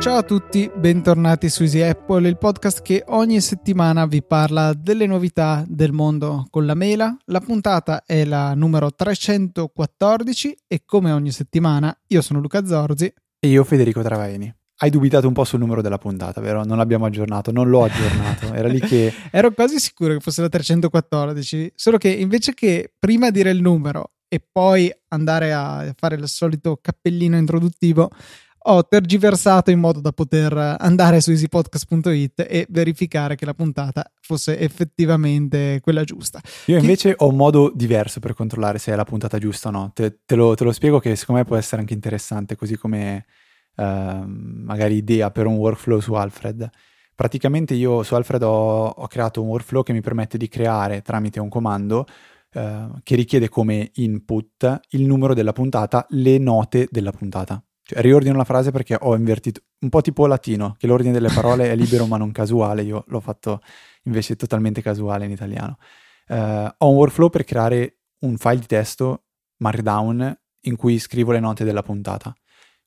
Ciao a tutti, bentornati su Easy Apple, il podcast che ogni settimana vi parla delle novità del mondo con la mela. La puntata è la numero 314 e come ogni settimana io sono Luca Zorzi e io Federico Travaini. Hai dubitato un po' sul numero della puntata, vero? Non l'abbiamo aggiornato, non l'ho aggiornato. Era lì che. Ero quasi sicuro che fosse la 314, solo che invece che prima dire il numero e poi andare a fare il solito cappellino introduttivo, ho tergiversato in modo da poter andare su easypodcast.it e verificare che la puntata fosse effettivamente quella giusta. Io invece che... ho un modo diverso per controllare se è la puntata giusta o no. Te, te, lo, te lo, spiego che secondo me può essere anche interessante, così come uh, magari idea per un workflow su Alfred. Praticamente io su Alfred ho, ho creato un workflow che mi permette di creare tramite un comando uh, che richiede come input il numero della puntata, le note della puntata. Cioè, riordino la frase perché ho invertito, un po' tipo latino, che l'ordine delle parole è libero ma non casuale, io l'ho fatto invece totalmente casuale in italiano. Uh, ho un workflow per creare un file di testo Markdown in cui scrivo le note della puntata.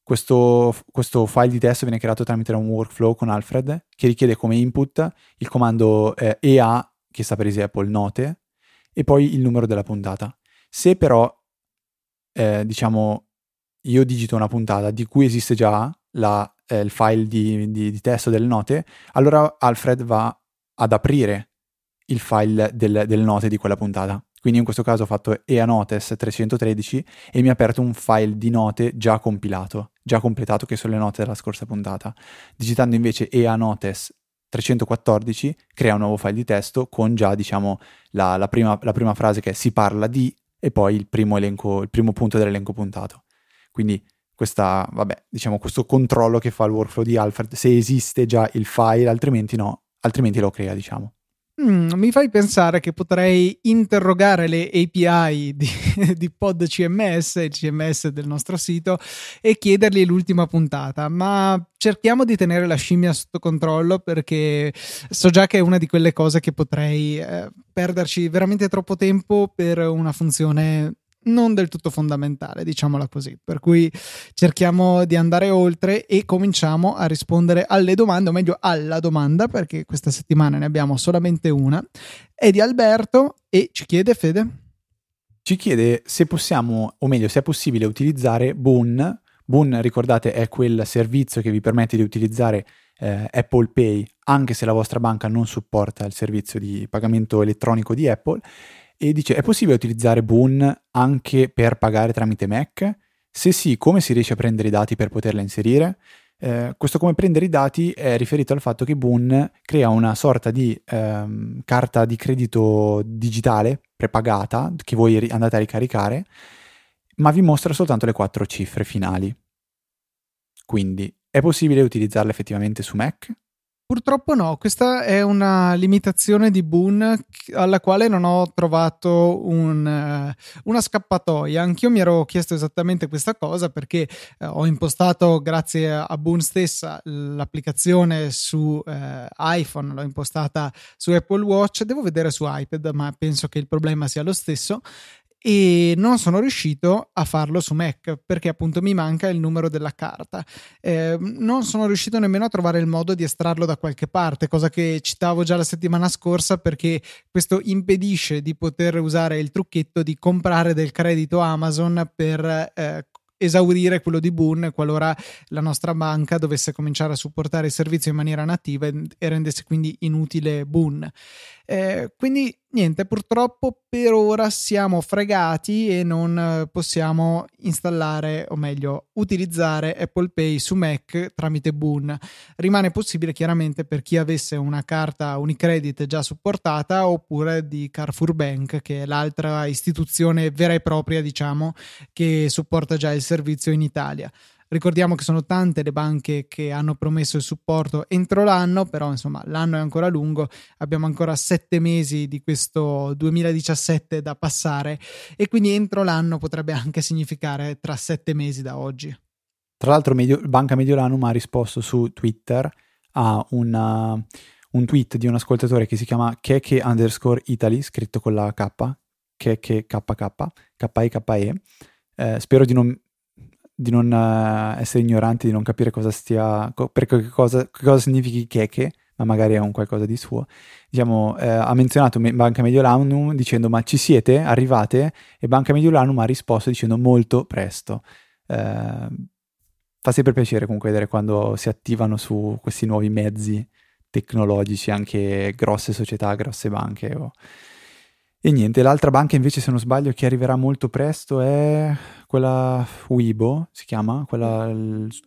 Questo, questo, file di testo viene creato tramite un workflow con Alfred che richiede come input il comando eh, EA, che sta per esempio note, e poi il numero della puntata. Se però, eh, diciamo, io digito una puntata di cui esiste già la, eh, il file di, di, di, testo delle note, allora Alfred va ad aprire il file del, delle note di quella puntata. Quindi in questo caso ho fatto eanotes 313 e mi ha aperto un file di note già compilato, già completato, che sono le note della scorsa puntata. Digitando invece eanotes 314 crea un nuovo file di testo con già diciamo la, la, prima, la prima frase che è si parla di e poi il primo, elenco, il primo punto dell'elenco puntato. Quindi questa, vabbè, diciamo questo controllo che fa il workflow di Alfred, se esiste già il file, altrimenti no, altrimenti lo crea, diciamo. Mm, mi fai pensare che potrei interrogare le API di, di Pod CMS, il CMS del nostro sito, e chiedergli l'ultima puntata, ma cerchiamo di tenere la scimmia sotto controllo perché so già che è una di quelle cose che potrei eh, perderci veramente troppo tempo per una funzione non del tutto fondamentale, diciamola così. Per cui cerchiamo di andare oltre e cominciamo a rispondere alle domande, o meglio alla domanda, perché questa settimana ne abbiamo solamente una. È di Alberto e ci chiede Fede. Ci chiede se possiamo, o meglio, se è possibile utilizzare Boon. Boon, ricordate, è quel servizio che vi permette di utilizzare eh, Apple Pay anche se la vostra banca non supporta il servizio di pagamento elettronico di Apple e dice è possibile utilizzare Boon anche per pagare tramite Mac? Se sì, come si riesce a prendere i dati per poterla inserire? Eh, questo come prendere i dati è riferito al fatto che Boon crea una sorta di ehm, carta di credito digitale prepagata che voi andate a ricaricare, ma vi mostra soltanto le quattro cifre finali. Quindi è possibile utilizzarla effettivamente su Mac? Purtroppo no, questa è una limitazione di Boon alla quale non ho trovato un, uh, una scappatoia. Anch'io mi ero chiesto esattamente questa cosa perché uh, ho impostato, grazie a Boon stessa, l'applicazione su uh, iPhone, l'ho impostata su Apple Watch, devo vedere su iPad, ma penso che il problema sia lo stesso e non sono riuscito a farlo su Mac perché appunto mi manca il numero della carta. Eh, non sono riuscito nemmeno a trovare il modo di estrarlo da qualche parte, cosa che citavo già la settimana scorsa perché questo impedisce di poter usare il trucchetto di comprare del credito Amazon per eh, esaurire quello di Boon qualora la nostra banca dovesse cominciare a supportare il servizio in maniera nativa e rendesse quindi inutile Boon. Eh, quindi niente, purtroppo per ora siamo fregati e non eh, possiamo installare, o meglio, utilizzare Apple Pay su Mac tramite Boon. Rimane possibile chiaramente per chi avesse una carta Unicredit già supportata oppure di Carrefour Bank, che è l'altra istituzione vera e propria, diciamo, che supporta già il servizio in Italia. Ricordiamo che sono tante le banche che hanno promesso il supporto entro l'anno, però insomma l'anno è ancora lungo, abbiamo ancora sette mesi di questo 2017 da passare e quindi entro l'anno potrebbe anche significare tra sette mesi da oggi. Tra l'altro Medio, Banca Mediolanum ha risposto su Twitter a una, un tweet di un ascoltatore che si chiama Keke underscore Italy, scritto con la K, Keke KK, K-I-K-E. Eh, spero di non di non uh, essere ignoranti, di non capire cosa stia, per che cosa, che cosa significhi Keke, ma magari è un qualcosa di suo. Diciamo, eh, ha menzionato Banca Mediolanum dicendo ma ci siete, arrivate? E Banca Mediolanum ha risposto dicendo molto presto. Eh, fa sempre piacere comunque vedere quando si attivano su questi nuovi mezzi tecnologici anche grosse società, grosse banche. O... E niente, l'altra banca invece se non sbaglio che arriverà molto presto è quella Weibo, si chiama, quella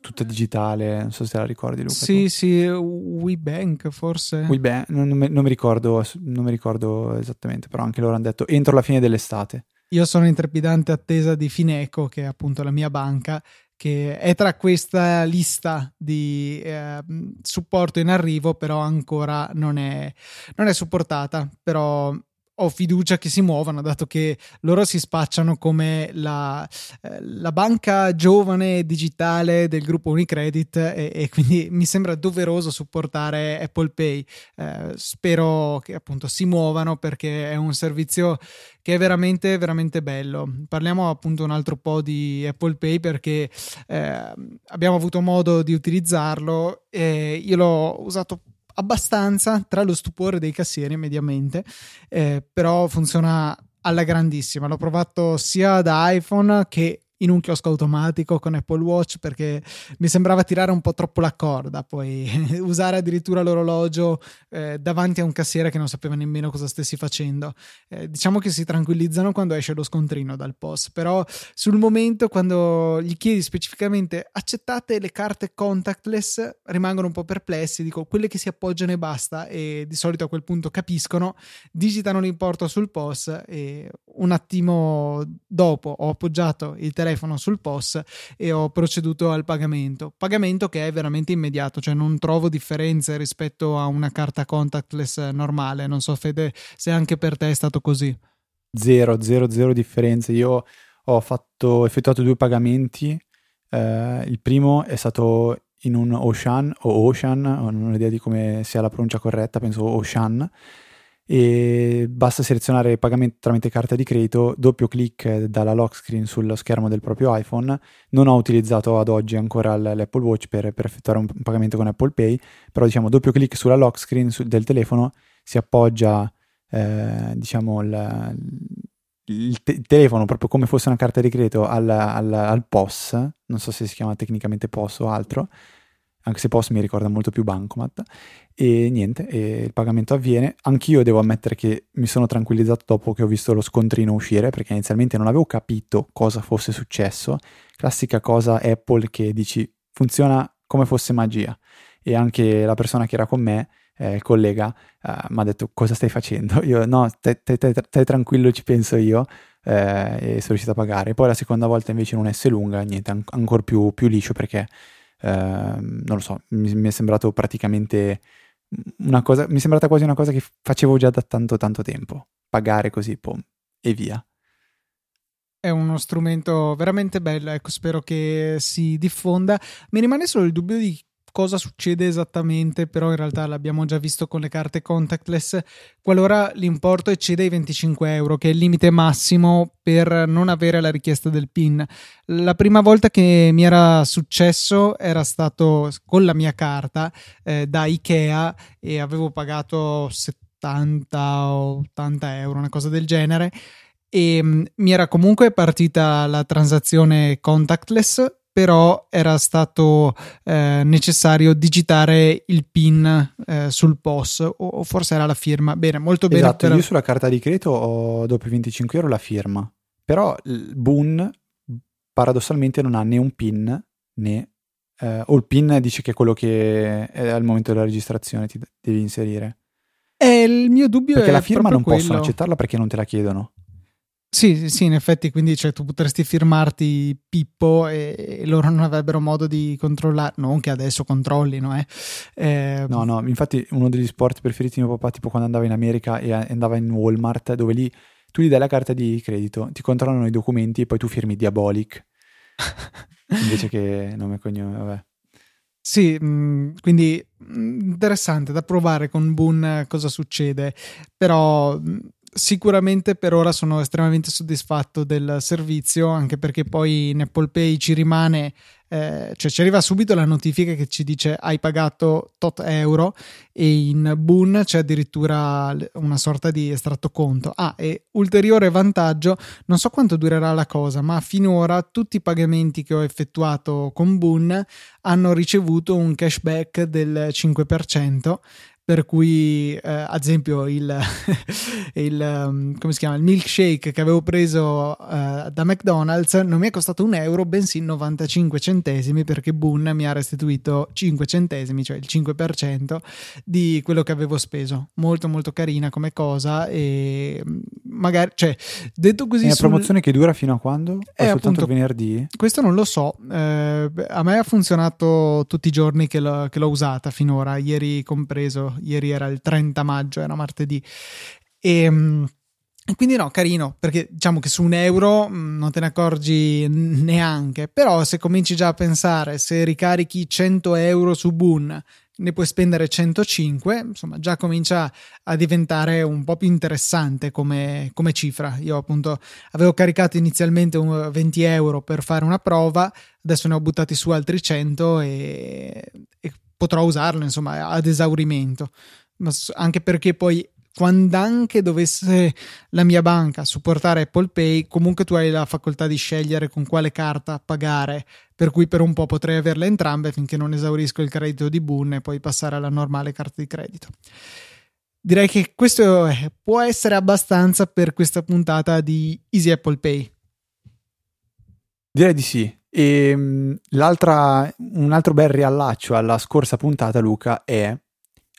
tutta digitale, non so se la ricordi Luca. Sì, tu. sì, WeBank forse. WeBank, non, non, mi, non, mi ricordo, non mi ricordo esattamente, però anche loro hanno detto entro la fine dell'estate. Io sono in trepidante attesa di Fineco, che è appunto la mia banca, che è tra questa lista di eh, supporto in arrivo, però ancora non è, non è supportata. Però ho fiducia che si muovano, dato che loro si spacciano come la, eh, la banca giovane digitale del gruppo Unicredit e, e, quindi mi sembra doveroso supportare Apple Pay. Eh, spero che appunto si muovano perché è un servizio che è veramente, veramente bello. Parliamo appunto un altro po' di Apple Pay perché eh, abbiamo avuto modo di utilizzarlo e io l'ho usato abbastanza tra lo stupore dei cassieri mediamente, eh, però funziona alla grandissima. L'ho provato sia da iPhone che in un chiosco automatico con Apple Watch perché mi sembrava tirare un po' troppo la corda, poi usare addirittura l'orologio eh, davanti a un cassiere che non sapeva nemmeno cosa stessi facendo. Eh, diciamo che si tranquillizzano quando esce lo scontrino dal POS, però sul momento quando gli chiedi specificamente accettate le carte contactless rimangono un po' perplessi, dico quelle che si appoggiano e basta e di solito a quel punto capiscono, digitano l'importo sul POS e un attimo dopo ho appoggiato il telefono telefono sul POS e ho proceduto al pagamento. Pagamento che è veramente immediato, cioè non trovo differenze rispetto a una carta contactless normale. Non so, Fede, se anche per te è stato così. Zero, zero, zero differenze. Io ho fatto, effettuato due pagamenti. Eh, il primo è stato in un Ocean o Ocean, non ho idea di come sia la pronuncia corretta, penso Ocean e basta selezionare pagamento tramite carta di credito, doppio clic dalla lock screen sullo schermo del proprio iPhone. Non ho utilizzato ad oggi ancora l'Apple Watch per, per effettuare un, pagamento con Apple Pay, però diciamo doppio clic sulla lock screen del telefono si appoggia eh, diciamo il, il, te- il, telefono proprio come fosse una carta di credito al, al, al POS, non so se si chiama tecnicamente POS o altro, anche se POS mi ricorda molto più Bancomat, e niente, e il pagamento avviene. Anch'io devo ammettere che mi sono tranquillizzato dopo che ho visto lo scontrino uscire, perché inizialmente non avevo capito cosa fosse successo. Classica cosa Apple che dici funziona come fosse magia. E anche la persona che era con me, eh, il collega, eh, mi ha detto cosa stai facendo? Io no, stai, tranquillo, ci penso io. Eh, e sono riuscito a pagare. Poi la seconda volta invece non è lunga, niente, an- ancora più, più liscio perché Ehm, non lo so, mi, mi, è sembrato praticamente una cosa, mi è sembrata quasi una cosa che facevo già da tanto tanto tempo, pagare così, pom, e via. È uno strumento veramente bello, ecco, spero che si diffonda. Mi rimane solo il dubbio di cosa succede esattamente, però in realtà l'abbiamo già visto con le carte contactless, qualora l'importo eccede i 25 euro, che è il limite massimo per non avere la richiesta del PIN. La prima volta che mi era successo era stato con la mia carta eh, da Ikea e avevo pagato 70 o 80 euro, una cosa del genere e mm, mi era comunque partita la transazione contactless però era stato eh, necessario digitare il PIN eh, sul POS o, o, forse era la firma. Bene, molto bene. Esatto, per... io sulla carta di credito ho dopo i 25 euro la firma, però il Boon paradossalmente non ha né un PIN né... Eh, o il PIN dice che è quello che è al momento della registrazione ti devi inserire. E il mio dubbio perché è la firma non quello. possono accettarla perché non te la chiedono. Sì, sì, in effetti, quindi cioè, tu potresti firmarti Pippo e, e, loro non avrebbero modo di controllare, non che adesso controllino, eh. eh. No, no, infatti uno degli sport preferiti di mio papà, tipo quando andava in America e andava in Walmart, dove lì tu gli dai la carta di credito, ti controllano i documenti e poi tu firmi Diabolic, invece che nome e cognome, vabbè. Sì, mm, quindi mm, interessante da provare con Boon cosa succede, però mm, sicuramente per ora sono estremamente soddisfatto del servizio, anche perché poi in Apple Pay ci rimane, eh, cioè ci arriva subito la notifica che ci dice hai pagato tot euro e in Boon c'è addirittura una sorta di estratto conto. Ah, e ulteriore vantaggio, non so quanto durerà la cosa, ma finora tutti i pagamenti che ho effettuato con Boon hanno ricevuto un cashback del 5% per cui eh, ad esempio il, il, um, come si chiama, il milkshake che avevo preso uh, da McDonald's non mi è costato un euro bensì 95 centesimi perché Boon mi ha restituito 5 centesimi cioè il 5% di quello che avevo speso molto molto carina come cosa e mm, magari cioè detto così è una sul... promozione che dura fino a quando? È soltanto appunto, venerdì? questo non lo so eh, a me ha funzionato tutti i giorni che l'ho, che l'ho usata finora ieri compreso ieri era il 30 maggio, era martedì. Ehm, e quindi no, carino, perché diciamo che su un euro mm, non te ne accorgi neanche, però se cominci già a pensare, se ricarichi 100 euro su Boon, ne puoi spendere 105, insomma già comincia a diventare un po' più interessante come, come cifra. Io appunto avevo caricato inizialmente 20 euro per fare una prova, adesso ne ho buttati su altri 100 e, e potrò usarlo insomma ad esaurimento anche perché poi quando anche dovesse la mia banca supportare Apple Pay, comunque tu hai la facoltà di scegliere con quale carta pagare, per cui per un po' potrei averle entrambe finché non esaurisco il credito di Boon e poi passare alla normale carta di credito. Direi che questo può essere abbastanza per questa puntata di Easy Apple Pay. Direi di sì. E ehm, un altro bel riallaccio alla scorsa puntata, Luca, è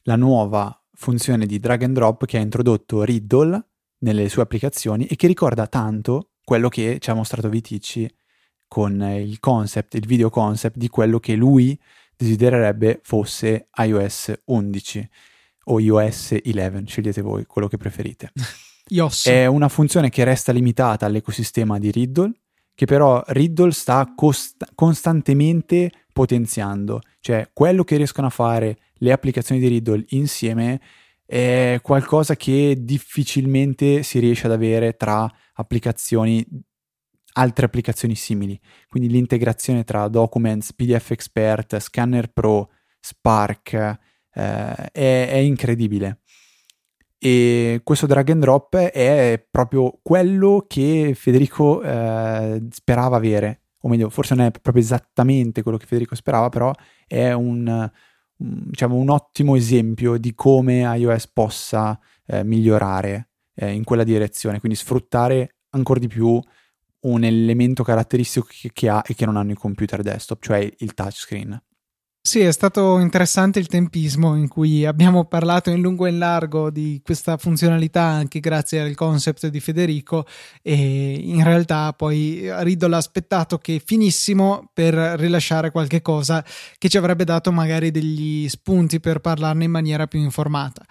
la nuova funzione di drag and drop che ha introdotto Riddle nelle sue applicazioni e che ricorda tanto quello che ci ha mostrato Viticci con il concept, il video concept di quello che lui desidererebbe fosse iOS 11 o iOS 11, scegliete voi quello che preferite. È una funzione che resta limitata all'ecosistema di Riddle che però Riddle sta cost- costantemente potenziando, cioè quello che riescono a fare le applicazioni di Riddle insieme è qualcosa che difficilmente si riesce ad avere tra applicazioni altre applicazioni simili. Quindi l'integrazione tra Documents, PDF Expert, Scanner Pro, Spark eh, è, è, incredibile. E questo drag and drop è proprio quello che Federico eh, sperava avere, o meglio, forse non è proprio esattamente quello che Federico sperava, però è un, diciamo, un ottimo esempio di come iOS possa eh, migliorare eh, in quella direzione, quindi sfruttare ancora di più un elemento caratteristico che, che ha e che non hanno i computer desktop, cioè il touchscreen. Sì, è stato interessante il tempismo in cui abbiamo parlato in lungo e in largo di questa funzionalità anche grazie al concept di Federico e in realtà poi Riddle ha aspettato che finissimo per rilasciare qualche cosa che ci avrebbe dato magari degli spunti per parlarne in maniera più informata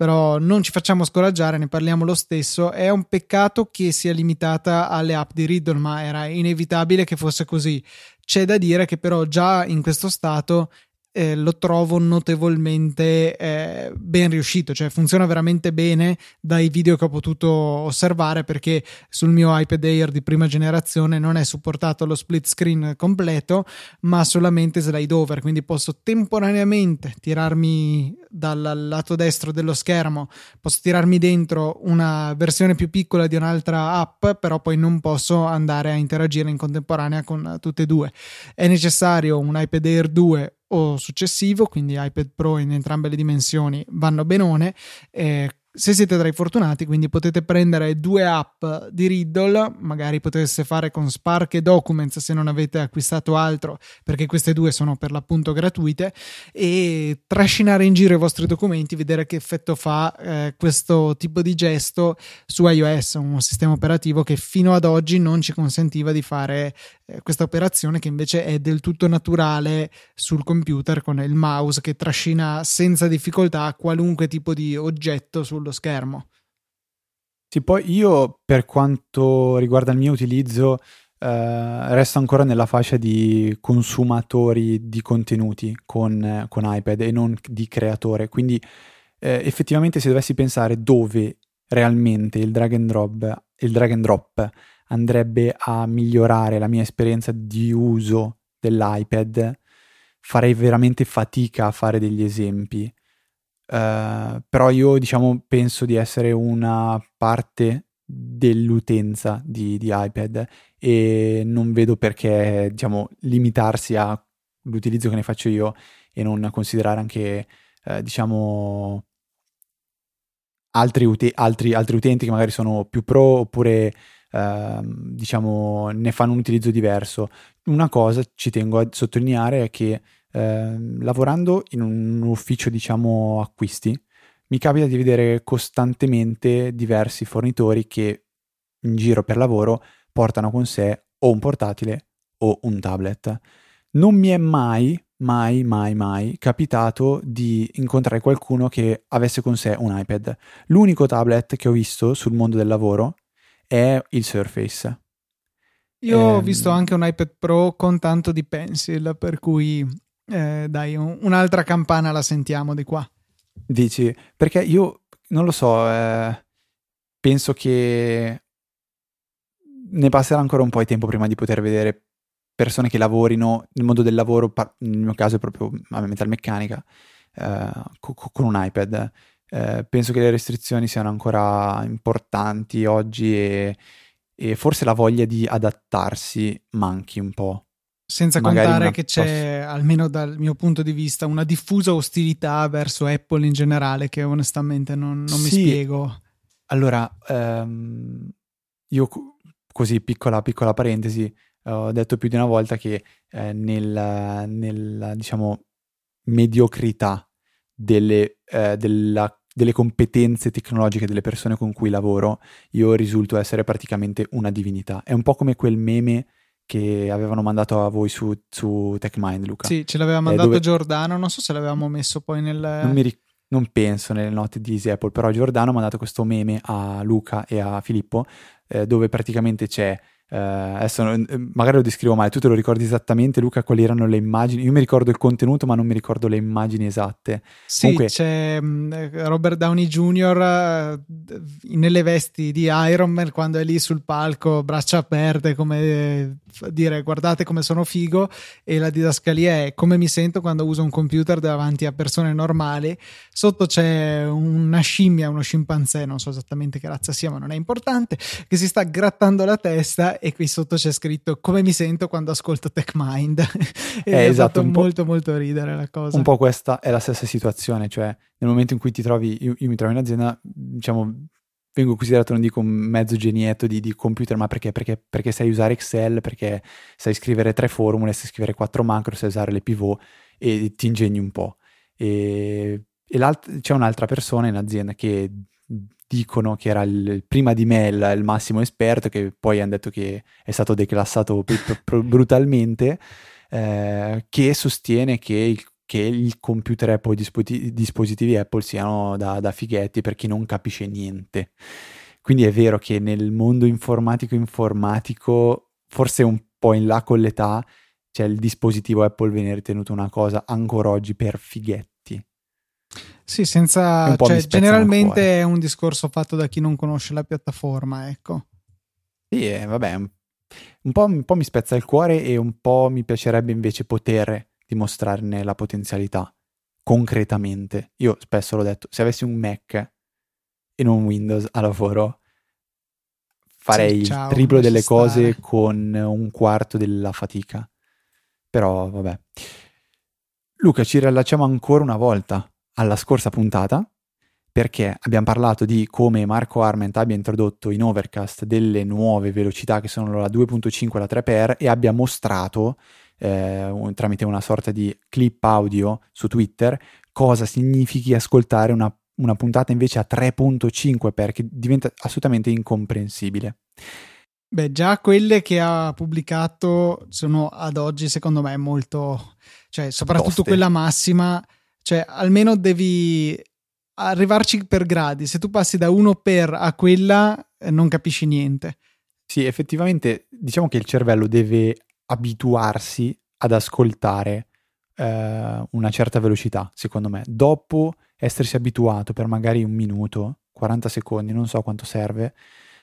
però non ci facciamo scoraggiare, ne parliamo lo stesso. È un peccato che sia limitata alle app di Riddle, ma era inevitabile che fosse così. C'è da dire che però già in questo stato eh, lo trovo notevolmente eh, ben riuscito, cioè funziona veramente bene dai video che ho potuto osservare perché sul mio iPad Air di prima generazione non è supportato lo split screen completo ma solamente slide over, quindi posso temporaneamente tirarmi dal lato destro dello schermo, posso tirarmi dentro una versione più piccola di un'altra app, però poi non posso andare a interagire in contemporanea con tutte e due. È necessario un iPad Air 2 o successivo, quindi iPad Pro in entrambe le dimensioni vanno benone. Eh, se siete tra i fortunati, quindi potete prendere due app di Riddle, magari potesse fare con Spark e Documents se non avete acquistato altro, perché queste due sono per l'appunto gratuite, e trascinare in giro i vostri documenti, vedere che effetto fa eh, questo tipo di gesto su iOS, un sistema operativo che fino ad oggi non ci consentiva di fare eh, questa operazione, che invece è del tutto naturale sul computer con il mouse che trascina senza difficoltà qualunque tipo di oggetto sul sullo schermo. Sì, poi io per quanto riguarda il mio utilizzo eh, resto ancora nella fascia di consumatori di contenuti con, con iPad e non di creatore, quindi eh, effettivamente se dovessi pensare dove realmente il drag and drop, il drag and drop andrebbe a migliorare la mia esperienza di uso dell'iPad, farei veramente fatica a fare degli esempi. Uh, però io diciamo penso di essere una parte dell'utenza di, di, iPad e non vedo perché diciamo limitarsi all'utilizzo che ne faccio io e non considerare anche eh, diciamo altri, ut- altri, altri, utenti che magari sono più pro oppure eh, diciamo ne fanno un utilizzo diverso una cosa ci tengo a sottolineare è che eh, lavorando in un ufficio diciamo acquisti mi capita di vedere costantemente diversi fornitori che in giro per lavoro portano con sé o un portatile o un tablet. Non mi è mai, mai, mai, mai capitato di incontrare qualcuno che avesse con sé un iPad. L'unico tablet che ho visto sul mondo del lavoro è il Surface. Io ehm... ho visto anche un iPad Pro con tanto di pencil, per cui eh, dai, un, un'altra campana la sentiamo di qua. Dici, perché io non lo so, eh, penso che ne passerà ancora un po' di tempo prima di poter vedere persone che lavorino nel mondo del lavoro, nel mio caso è proprio a metalmeccanica, eh, co- con un iPad. Eh, penso che le restrizioni siano ancora importanti oggi e, e, forse la voglia di adattarsi manchi un po'. Senza Magari contare che c'è, poss- almeno dal mio punto di vista, una diffusa ostilità verso Apple in generale che onestamente non, non sì. mi spiego. Allora, ehm, io così piccola, piccola parentesi, ho detto più di una volta che eh, nella, nella, diciamo, mediocrità delle, eh, della, delle competenze tecnologiche delle persone con cui lavoro, io risulto essere praticamente una divinità. È un po' come quel meme che avevano mandato a voi su, su TechMind, Luca. Sì, ce l'aveva mandato dove... Giordano, non so se l'avevamo messo poi nel... Non mi ricordo non penso nelle note di Easy Apple, però Giordano ha mandato questo meme a Luca e a Filippo eh, dove praticamente c'è Uh, adesso eh, magari lo descrivo male, tu te lo ricordi esattamente Luca quali erano le immagini? Io mi ricordo il contenuto ma non mi ricordo le immagini esatte. Sì, Comunque... c'è mm, Robert Downey Jr. nelle vesti di Iron Man quando è lì sul palco, braccia aperte, come dire guardate come sono figo e la didascalia è come mi sento quando uso un computer davanti a persone normali. Sotto c'è una scimmia, uno scimpanzé, non so esattamente che razza sia ma non è importante, che si sta grattando la testa e qui sotto c'è scritto come mi sento quando ascolto TechMind e eh, esatto, fatto molto molto ridere la cosa. Un po' questa è la stessa situazione, cioè nel momento in cui ti trovi, io, io mi trovo in azienda, diciamo, vengo considerato, non dico un mezzo genietto di, di computer, ma perché? perché? Perché sai usare Excel, perché sai scrivere tre formule, sai scrivere quattro macro, sai usare le pivot e ti ingegni un po'. E, e c'è un'altra persona in azienda che dicono che era il, prima di me il, il, massimo esperto, che poi hanno detto che è stato declassato brutalmente, eh, che sostiene che il, che il computer Apple, i dispositivi Apple siano da, da fighetti per chi non capisce niente. Quindi è vero che nel mondo informatico informatico, forse un po' in là con l'età, c'è il dispositivo Apple viene ritenuto una cosa ancora oggi per fighetti sì, senza... Cioè, generalmente è un discorso fatto da chi non conosce la piattaforma, ecco. Sì, eh, vabbè, un po', un po' mi spezza il cuore e un po' mi piacerebbe invece poter dimostrarne la potenzialità concretamente. Io spesso l'ho detto, se avessi un Mac e non Windows a lavoro, farei sì, il triplo delle cose stare. con un quarto della fatica. Però vabbè. Luca, ci riallacciamo ancora una volta alla scorsa puntata perché abbiamo parlato di come Marco Arment abbia introdotto in Overcast delle nuove velocità che sono la 2.5 e la 3x e abbia mostrato eh, tramite una sorta di clip audio su Twitter cosa significhi ascoltare una, una puntata invece a 3.5 perché diventa assolutamente incomprensibile. Beh, già quelle che ha pubblicato sono ad oggi, secondo me, molto, cioè, soprattutto Toste. quella massima cioè, almeno devi arrivarci per gradi. Se tu passi da uno per a quella, eh, non capisci niente. Sì, effettivamente diciamo che il cervello deve abituarsi ad ascoltare eh, una certa velocità, secondo me. Dopo essersi abituato per magari un minuto, 40 secondi, non so quanto serve,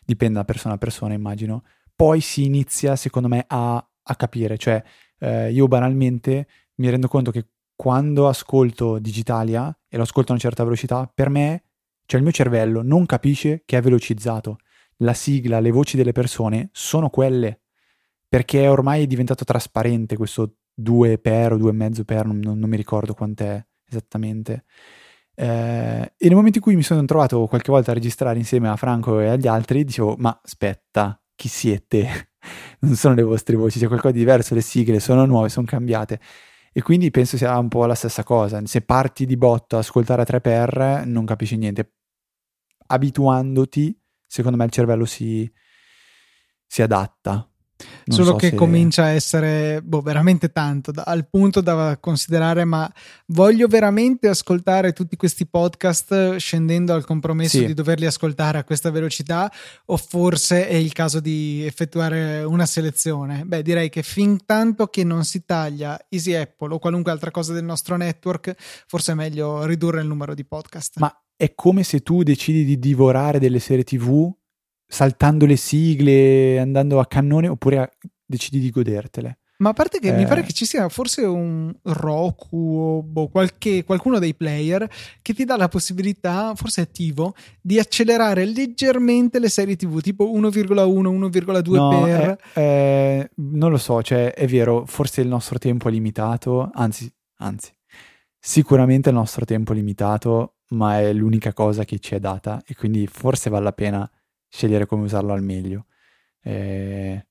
dipende da persona a persona, immagino. Poi si inizia, secondo me, a, a capire. Cioè, eh, io banalmente mi rendo conto che quando ascolto Digitalia e lo ascolto a una certa velocità, per me, cioè il mio cervello non capisce che è velocizzato. La sigla, le voci delle persone sono quelle, perché ormai è diventato trasparente questo 2 per o 2,5 per, non, non, mi ricordo quant'è esattamente. Eh, e nel momento in cui mi sono trovato qualche volta a registrare insieme a Franco e agli altri, dicevo, ma aspetta, chi siete? non sono le vostre voci, c'è qualcosa di diverso, le sigle sono nuove, sono cambiate. E quindi penso sia un po' la stessa cosa. Se parti di botto a ascoltare a 3x, non capisci niente. Abituandoti, secondo me il cervello si, si adatta. Non Solo so che se... comincia a essere boh, veramente tanto, da, al punto da considerare, ma voglio veramente ascoltare tutti questi podcast scendendo al compromesso sì. di doverli ascoltare a questa velocità o forse è il caso di effettuare una selezione? Beh, direi che fin tanto che non si taglia Easy Apple o qualunque altra cosa del nostro network, forse è meglio ridurre il numero di podcast. Ma è come se tu decidi di divorare delle serie TV saltando le sigle, andando a cannone, oppure a, decidi di godertele. Ma a parte che eh. mi pare che ci sia forse un Roku o boh, qualche, qualcuno dei player che ti dà la possibilità, forse attivo, di accelerare leggermente le serie TV, tipo 1,1, 1,2 no, per. Eh, eh, non lo so, cioè è vero, forse il nostro tempo è limitato, anzi, anzi, sicuramente il nostro tempo è limitato, ma è l'unica cosa che ci è data e quindi forse vale la pena scegliere come usarlo al meglio. Eh,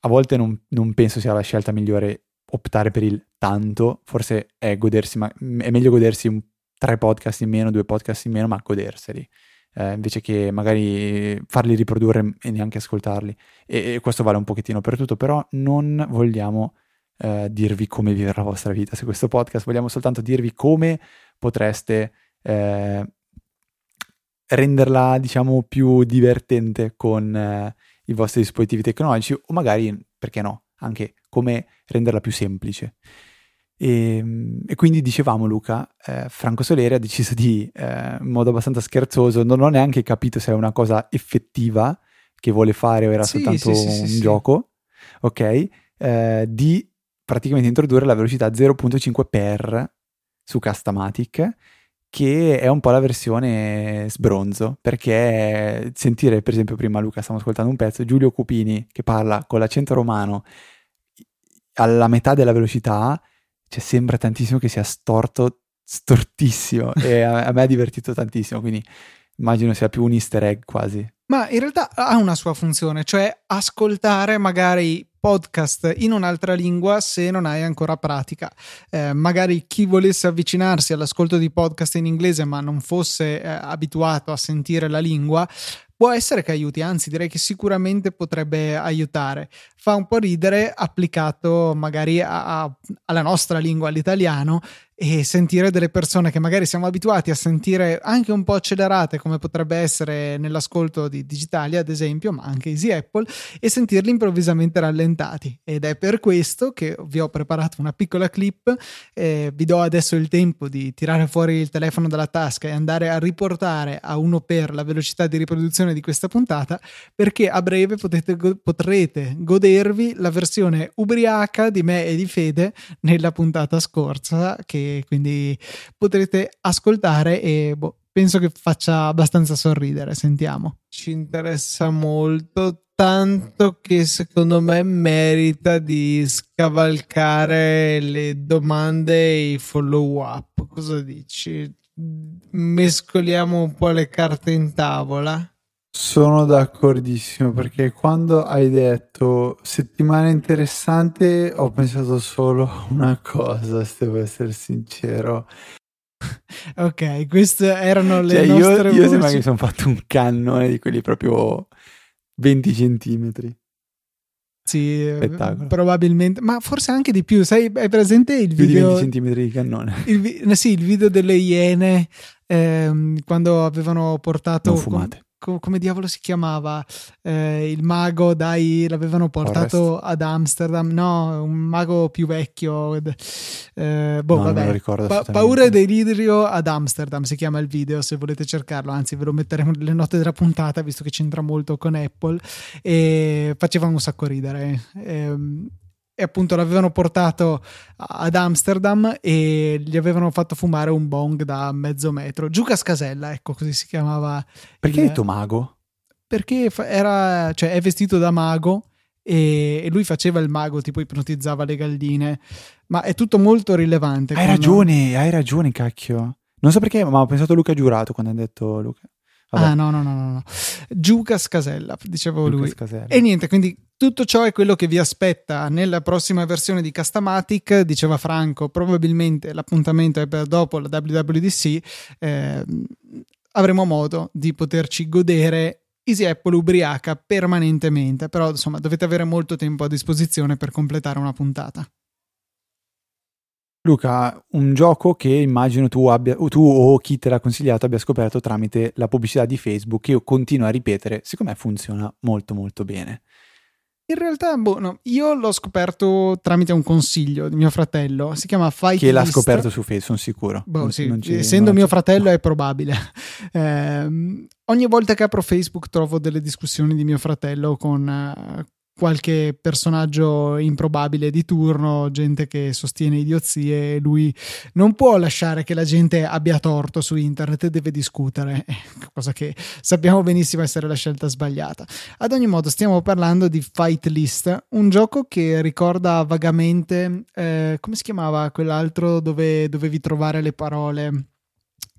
a volte non, non, penso sia la scelta migliore optare per il tanto, forse è godersi, ma è meglio godersi un, tre podcast in meno, due podcast in meno, ma goderseli. Eh, invece che magari farli riprodurre e neanche ascoltarli. E, e, questo vale un pochettino per tutto, però non vogliamo eh, dirvi come vivere la vostra vita su questo podcast, vogliamo soltanto dirvi come potreste eh, renderla, diciamo, più divertente con eh, i vostri dispositivi tecnologici o magari, perché no, anche come renderla più semplice. E, ehm, e quindi dicevamo Luca, eh, Franco Soleri ha deciso di, eh, in modo abbastanza scherzoso, non ho neanche capito se è una cosa effettiva che vuole fare o era sì, soltanto sì, sì, un gioco, ok, eh, di praticamente introdurre la velocità 0.5 per su Castamatic che è un po' la versione sbronzo, perché sentire, per esempio, prima Luca stiamo ascoltando un pezzo, Giulio Cupini che parla con l'accento romano alla metà della velocità, cioè sembra tantissimo che sia storto, stortissimo, e a, a me ha divertito tantissimo, quindi immagino sia più un easter egg quasi. Ma in realtà ha una sua funzione, cioè ascoltare magari podcast in un'altra lingua se non hai ancora pratica. Eh, magari chi volesse avvicinarsi all'ascolto di podcast in inglese ma non fosse eh, abituato a sentire la lingua, può essere che aiuti, anzi direi che sicuramente potrebbe aiutare. Fa un po' ridere applicato magari a, a, alla nostra lingua, all'italiano, e sentire delle persone che magari siamo abituati a sentire anche un po' accelerate come potrebbe essere nell'ascolto di Digitalia ad esempio ma anche Easy Apple e sentirli improvvisamente rallentati. Ed è per questo che vi ho preparato una piccola clip eh, vi do adesso il tempo di tirare fuori il telefono dalla tasca e andare a riportare a uno per la velocità di riproduzione di questa puntata perché a breve potete, potrete godervi la versione ubriaca di me e di Fede nella puntata scorsa che quindi potrete ascoltare e boh, penso che faccia abbastanza sorridere. Sentiamo. Ci interessa molto, tanto che secondo me merita di scavalcare le domande e i follow up. Cosa dici? Mescoliamo un po' le carte in tavola. Sono d'accordissimo perché quando hai detto settimana interessante ho pensato solo a una cosa, se devo essere sincero. ok, queste erano le cioè, nostre io, io sembra che mi sono fatto un cannone di quelli proprio 20 centimetri. Sì, eh, Spettacolo. probabilmente, ma forse anche di più. Sai, hai presente il più video? di 20 centimetri di cannone. Il, sì, il video delle iene ehm, quando avevano portato. Non fumate co- come diavolo si chiamava? Eh, il mago, dai, l'avevano portato Forrest. ad Amsterdam. No, un mago più vecchio. Eh, boh, No, vabbè. Pa- paura e delirio ad Amsterdam si chiama il video se volete cercarlo, anzi ve lo metteremo nelle note della puntata visto che c'entra molto con Apple e faceva un sacco ridere. Ehm, e appunto l'avevano portato ad Amsterdam e gli avevano fatto fumare un bong da mezzo metro. Giucas Casella, ecco così si chiamava. Perché il- hai detto mago? Perché era, cioè, è vestito da mago e, lui faceva il mago, tipo ipnotizzava le galline. Ma è tutto molto rilevante. Hai con- ragione, hai ragione, cacchio. Non so perché, ma ho pensato a Luca Giurato quando hai detto Luca. Vabbè, Ah, no, no, no, no. no. Giucas Casella, dicevo Luca lui. Scasella. E niente, quindi tutto ciò è quello che vi aspetta nella prossima versione di Castamatic. Diceva Franco, probabilmente l'appuntamento è per dopo la WWDC. ehm, avremo modo di poterci godere Easy Apple ubriaca permanentemente, però insomma dovete avere molto tempo a disposizione per completare una puntata. Luca, un gioco che immagino tu, abbia, o tu o chi te l'ha consigliato abbia scoperto tramite la pubblicità di Facebook che io continuo a ripetere, secondo me funziona molto molto bene. In realtà, boh, no, io l'ho scoperto tramite un consiglio di mio fratello, si chiama Fight Che l'ha List. scoperto su Facebook, sono sicuro. Boh, sì, ci- essendo non mio fratello è probabile. Ehm, ogni volta che apro Facebook trovo delle discussioni di mio fratello con eh, qualche personaggio improbabile di turno, gente che sostiene idiozie lui non può lasciare che la gente abbia torto su internet e deve discutere, eh, cosa che sappiamo benissimo essere la scelta sbagliata. Ad ogni modo stiamo parlando di Fight List, un gioco che ricorda vagamente, eh, come si chiamava quell'altro dove dovevi trovare le parole?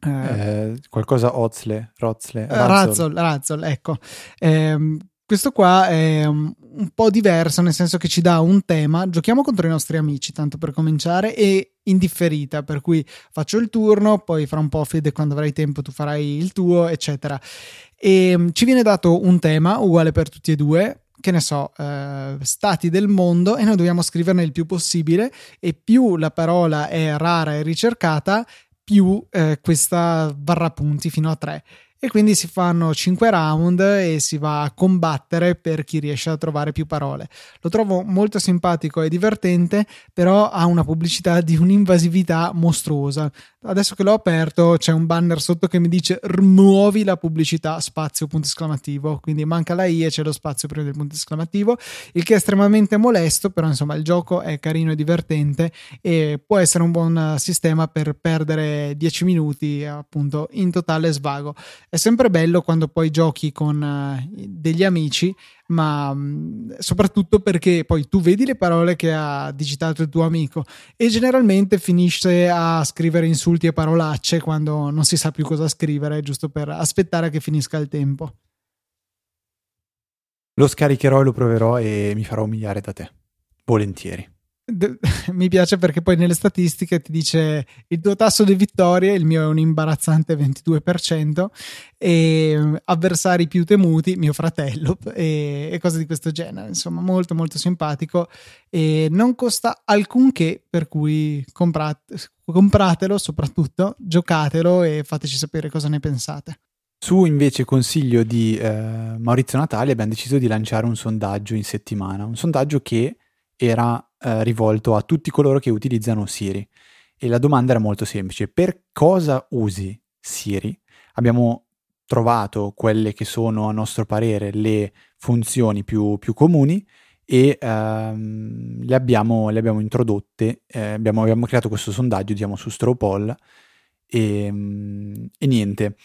Eh, Eh, qualcosa Ozle, Rozle, eh, Razzle. Razzle, Razzle, ecco. Ehm, questo qua è um, un po' diverso, nel senso che ci dà un tema. Giochiamo contro i nostri amici, tanto per cominciare, e in differita, per cui faccio il turno, poi fra un po', Fede, quando avrai tempo, tu farai il tuo, eccetera. E um, ci viene dato un tema uguale per tutti e due. Che ne so, eh, stati del mondo e noi dobbiamo scriverne il più possibile. E più la parola è rara e ricercata, più eh, questa barra punti fino a 3 e quindi si fanno 5 round e si va a combattere per chi riesce a trovare più parole. Lo trovo molto simpatico e divertente, però ha una pubblicità di un'invasività mostruosa. Adesso che l'ho aperto c'è un banner sotto che mi dice rimuovi la pubblicità spazio punto esclamativo, quindi manca la i e c'è lo spazio prima del punto esclamativo, il che è estremamente molesto, però insomma il gioco è carino e divertente e può essere un buon sistema per perdere 10 minuti appunto in totale svago. È sempre bello quando poi giochi con uh, degli amici, ma mh, soprattutto perché poi tu vedi le parole che ha digitato il tuo amico e generalmente finisce a scrivere insulti e parolacce quando non si sa più cosa scrivere, giusto per aspettare che finisca il tempo. Lo scaricherò e lo proverò e mi farò umiliare da te. Volentieri. Mi piace perché poi nelle statistiche ti dice il tuo tasso di vittorie, il mio è un imbarazzante 22%, e mm, avversari più temuti, mio fratello, e, e cose di questo genere. Insomma, molto molto simpatico e non costa alcunché, per cui comprate, compratelo soprattutto, giocatelo e fateci sapere cosa ne pensate. Su invece consiglio di eh, Maurizio Natali abbiamo deciso di lanciare un sondaggio in settimana, un sondaggio che era eh, rivolto a tutti coloro che utilizzano Siri. E la domanda era molto semplice, per cosa usi Siri? Abbiamo trovato quelle che sono a nostro parere le funzioni più, più comuni e ehm, le, abbiamo, le abbiamo introdotte, eh, abbiamo, abbiamo, creato questo sondaggio diciamo su Strawpoll e, e niente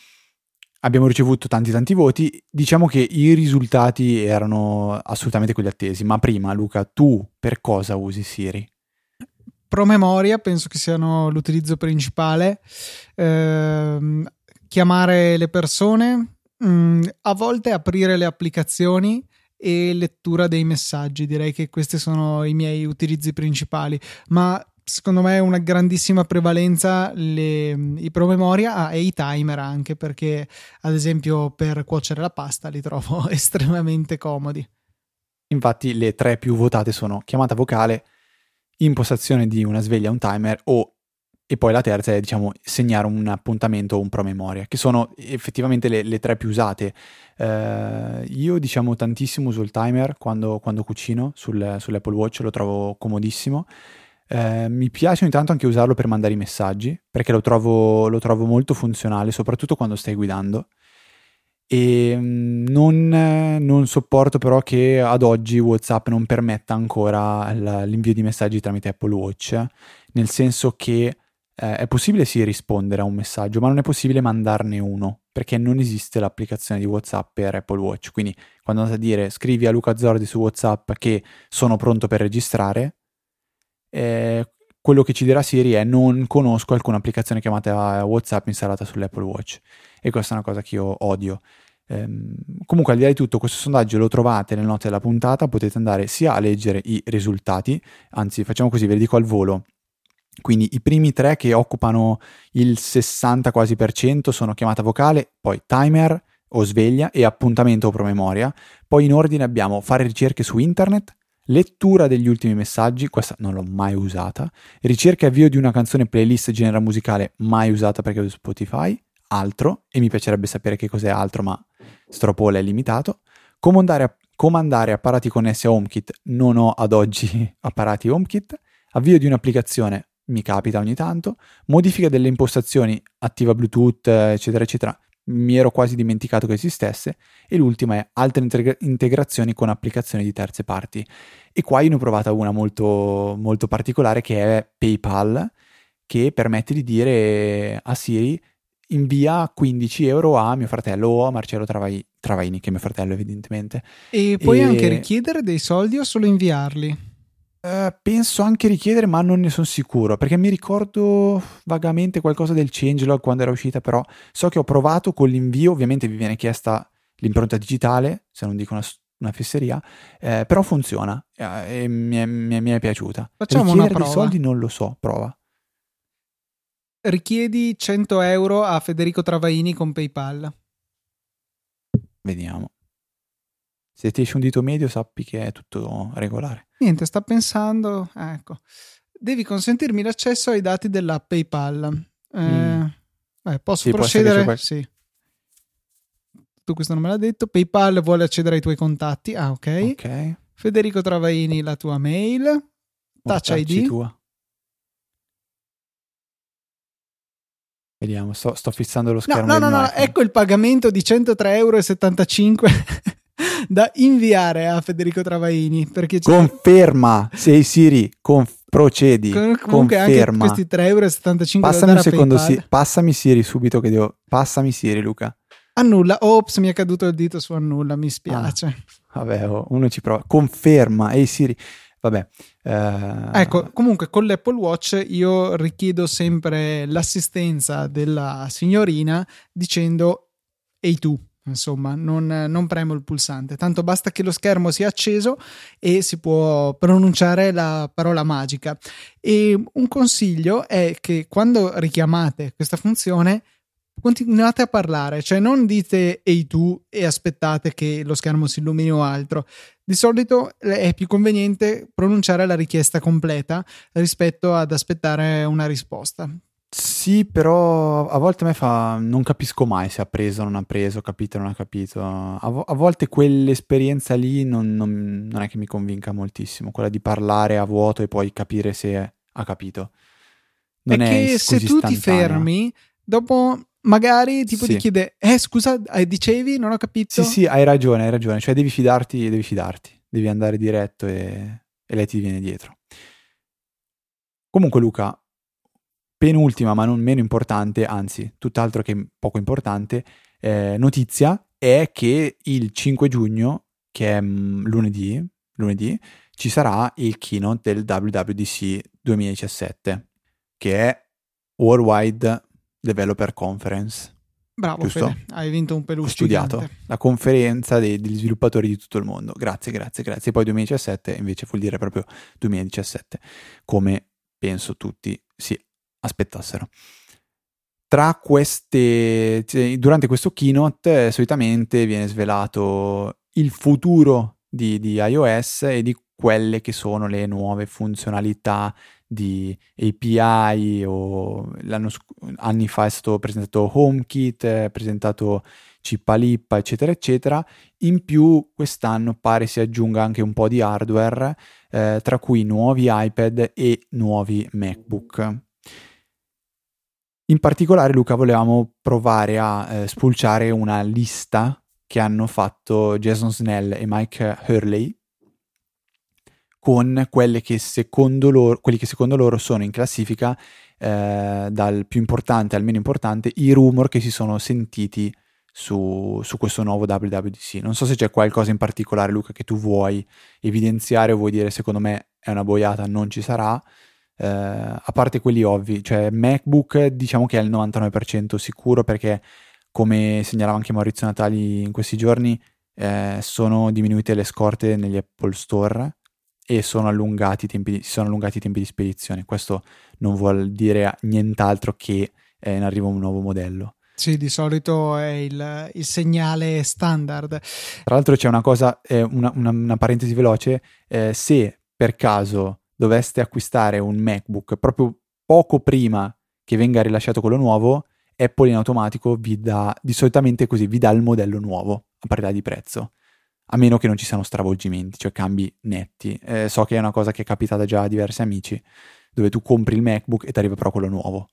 abbiamo ricevuto tanti tanti voti, diciamo che i risultati erano assolutamente quelli attesi, ma prima Luca, tu per cosa usi Siri? Promemoria, penso che siano l'utilizzo principale, ehm, chiamare le persone, mh, a volte aprire le applicazioni e lettura dei messaggi, direi che questi sono i miei utilizzi principali, ma secondo me una grandissima prevalenza le, i promemoria e i timer anche perché ad esempio per cuocere la pasta li trovo estremamente comodi infatti le tre più votate sono chiamata vocale impostazione di una sveglia un timer o e poi la terza è diciamo segnare un appuntamento o un promemoria, che sono effettivamente le, le tre più usate. Uh, io diciamo tantissimo uso il timer quando, quando cucino sul, sull'Apple Watch, lo trovo comodissimo. Uh, mi piace ogni tanto anche usarlo per mandare i messaggi, perché lo trovo, lo trovo molto funzionale, soprattutto quando stai guidando. E mm, non, non, sopporto però che ad oggi WhatsApp non permetta ancora l'invio di messaggi tramite Apple Watch, nel senso che eh, è possibile sì rispondere a un messaggio, ma non è possibile mandarne uno, perché non esiste l'applicazione di WhatsApp per Apple Watch. Quindi quando andate a dire scrivi a Luca Zordi su WhatsApp che sono pronto per registrare, eh, quello che ci dirà Siri è non conosco alcuna applicazione chiamata WhatsApp installata sull'Apple Watch. E questa è una cosa che io odio. Ehm, comunque, al di là di tutto, questo sondaggio lo trovate nelle note della puntata. Potete andare sia a leggere i risultati, anzi, facciamo così, ve li dico al volo. Quindi i primi tre che occupano il 60 quasi per cento sono chiamata vocale, poi timer o sveglia e appuntamento o promemoria. Poi in ordine abbiamo fare ricerche su internet, lettura degli ultimi messaggi, questa non l'ho mai usata, ricerca e avvio di una canzone playlist genere musicale mai usata perché uso Spotify, altro, e mi piacerebbe sapere che cos'è altro, ma Stropole è limitato, comandare, comandare apparati connessi a HomeKit, non ho ad oggi apparati HomeKit, avvio di un'applicazione mi capita ogni tanto, modifica delle impostazioni, attiva Bluetooth, eccetera, eccetera, mi ero quasi dimenticato che esistesse, e l'ultima è altre integra- integrazioni con applicazioni di terze parti. E qua io ne ho provata una molto, molto particolare che è PayPal, che permette di dire a Siri invia 15 euro a mio fratello o a Marcello Travai- Travaini, che è mio fratello evidentemente. E puoi e... anche richiedere dei soldi o solo inviarli? Uh, penso anche richiedere, ma non ne sono sicuro perché mi ricordo vagamente qualcosa del changelog quando era uscita. Però so che ho provato con l'invio. Ovviamente vi viene chiesta l'impronta digitale, se non dico una, una fesseria, eh, però funziona eh, e mi è, mi, è, mi è, piaciuta. Facciamo Richiedere una prova. dei soldi non lo so, prova. Richiedi 100 euro a Federico Travaini con PayPal. Vediamo. Se ti esce un dito medio, sappi che è tutto regolare. Niente, sta pensando. Ecco, devi consentirmi l'accesso ai dati della PayPal. Eh, mm. eh, posso sì, procedere? Sì. Tu questo non me l'ha detto. PayPal vuole accedere ai tuoi contatti. Ah, ok. Ok. Federico Travaini, la tua mail. Touch ID. Tua. Vediamo, sto, sto, fissando lo schermo. No, no, no, no, ecco il pagamento di 103,75 euro da inviare a Federico Travaini. Perché Conferma, sei Siri, conf- procedi. Con- comunque conferma. questi 3,75 euro passami un secondo, si- passami Siri subito che devo... Passami Siri, Luca. Annulla. Ops, mi è caduto il dito su annulla, mi spiace. Ah, vabbè, oh, uno ci prova. Conferma, ehi Siri. Vabbè. Eh... Ecco, comunque con l'Apple Watch io richiedo sempre l'assistenza della signorina dicendo ehi tu insomma, non, non, premo il pulsante, tanto basta che lo schermo sia acceso e si può pronunciare la parola magica. E un consiglio è che quando richiamate questa funzione continuate a parlare, cioè non dite ehi tu e aspettate che lo schermo si illumini o altro. Di solito è più conveniente pronunciare la richiesta completa rispetto ad aspettare una risposta. Sì, però a volte a me fa. Non capisco mai se ha preso o non ha preso, capito o non ha capito. A, vo- a volte quell'esperienza lì non, non, non, è che mi convinca moltissimo, quella di parlare a vuoto e poi capire se ha capito. Non è, è che se tu ti fermi, dopo magari tipo sì. ti chiede, eh scusa, eh, dicevi, non ho capito. Sì, sì, hai ragione, hai ragione. Cioè devi fidarti, devi fidarti, devi andare diretto e, e lei ti viene dietro. Comunque Luca, penultima ma non meno importante, anzi tutt'altro che poco importante, eh, notizia è che il 5 giugno, che è mm, lunedì, lunedì, ci sarà il keynote del WWDC 2017, che è Worldwide Developer Conference. Bravo, Fede, hai vinto un peluche. Ho studiato gigante. la conferenza dei, degli sviluppatori di tutto il mondo. Grazie, grazie, grazie. Poi 2017 invece vuol dire proprio 2017, come penso tutti si aspettassero. Tra queste, cioè, durante questo keynote eh, solitamente viene svelato il futuro di, di iOS e di quelle che sono le nuove funzionalità di API o l'anno, anni fa è stato presentato HomeKit, è presentato Cipalippa, eccetera, eccetera. In più quest'anno pare si aggiunga anche un po' di hardware, eh, tra cui nuovi iPad e nuovi MacBook. In particolare, Luca, volevamo provare a eh, spulciare una lista che hanno fatto Jason Snell e Mike Hurley con quelle che secondo loro, quelli che secondo loro sono in classifica eh, dal più importante al meno importante i rumor che si sono sentiti su, su, questo nuovo WWDC. Non so se c'è qualcosa in particolare, Luca, che tu vuoi evidenziare o vuoi dire secondo me è una boiata, non ci sarà. Eh, a parte quelli ovvi, cioè MacBook diciamo che è al 99% sicuro perché come segnalava anche Maurizio Natali in questi giorni, eh, sono diminuite le scorte negli Apple Store e sono allungati tempi, si sono allungati i tempi di spedizione. Questo non vuol dire nient'altro che è in arrivo un nuovo modello. Sì, di solito è il, il segnale standard. Tra l'altro c'è una cosa, eh, una, una, una, parentesi veloce, eh, se per caso doveste acquistare un MacBook proprio poco prima che venga rilasciato quello nuovo, Apple in automatico vi dà, di solitamente così, vi dà il modello nuovo a parità di prezzo a meno che non ci siano stravolgimenti, cioè cambi netti. Eh, so che è una cosa che è capitata già a diversi amici, dove tu compri il MacBook e ti arriva però quello nuovo.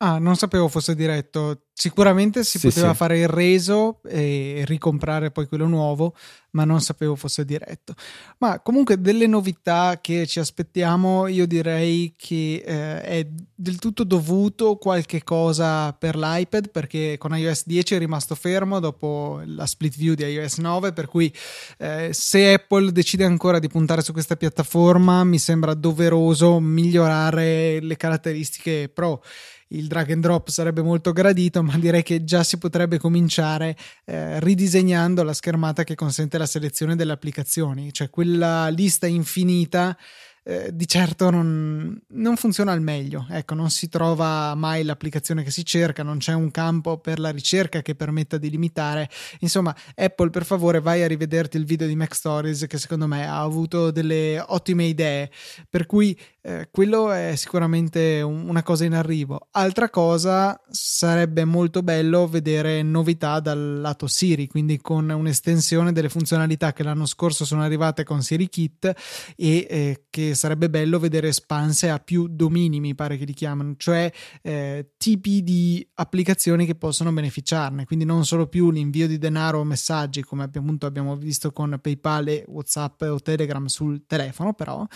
Ah, non sapevo fosse diretto. Sicuramente si sì, poteva sì. fare il reso e ricomprare poi quello nuovo, ma non sapevo fosse diretto. Ma comunque delle novità che ci aspettiamo, io direi che eh, è del tutto dovuto qualche cosa per l'iPad, perché con iOS 10 è rimasto fermo dopo la split view di iOS 9, per cui eh, se Apple decide ancora di puntare su questa piattaforma, mi sembra doveroso migliorare le caratteristiche Pro il drag and drop sarebbe molto gradito, ma direi che già si potrebbe cominciare eh, ridisegnando la schermata che consente la selezione delle applicazioni, cioè quella lista infinita eh, di certo non, non, funziona al meglio. Ecco, non si trova mai l'applicazione che si cerca, non c'è un campo per la ricerca che permetta di limitare. Insomma, Apple, per favore, vai a rivederti il video di Mac Stories che secondo me ha avuto delle ottime idee. Per cui eh, quello è sicuramente un, una cosa in arrivo. Altra cosa sarebbe molto bello vedere novità dal lato Siri, quindi con un'estensione delle funzionalità che l'anno scorso sono arrivate con Siri Kit e eh, che sarebbe bello vedere espanse a più domini, mi pare che li chiamano, cioè eh, tipi di applicazioni che possono beneficiarne, quindi non solo più l'invio di denaro o messaggi come appunto abbiamo visto con PayPal e WhatsApp o Telegram sul telefono, però,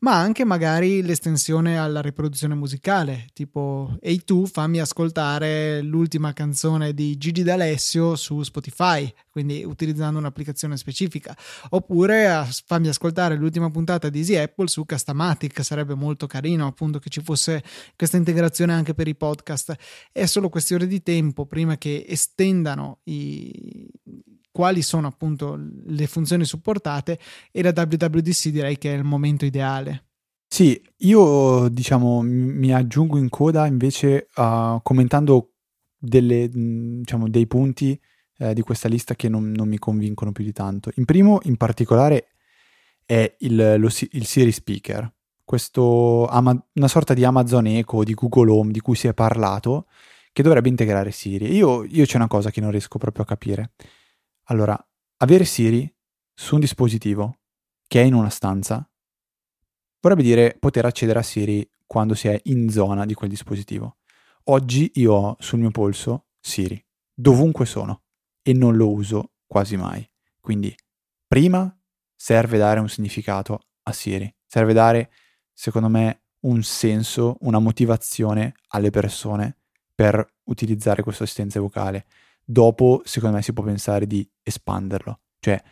ma anche magari l'estensione alla riproduzione musicale, tipo Ehi tu fammi ascoltare l'ultima canzone di Gigi D'Alessio su Spotify, quindi utilizzando un'applicazione specifica, oppure fammi ascoltare l'ultima puntata di Easy Apple su Castamatic, sarebbe molto carino appunto che ci fosse questa integrazione anche per i podcast. È solo questione di tempo prima che estendano i quali sono appunto le funzioni supportate e la WWDC direi che è il momento ideale. Sì, io diciamo mi aggiungo in coda invece uh, commentando delle, diciamo, dei punti eh, di questa lista che non, non, mi convincono più di tanto. In primo, in particolare, è il, lo, il Siri Speaker, questo ama, una sorta di Amazon Echo, di Google Home di cui si è parlato, che dovrebbe integrare Siri. Io, io c'è una cosa che non riesco proprio a capire. Allora, avere Siri su un dispositivo che è in una stanza vorrebbe dire poter accedere a Siri quando si è in zona di quel dispositivo. Oggi io ho sul mio polso Siri, dovunque sono, e non lo uso quasi mai. Quindi, prima serve dare un significato a Siri, serve dare, secondo me, un senso, una motivazione alle persone per utilizzare questa assistenza vocale. Dopo, secondo me, si può pensare di espanderlo. Cioè,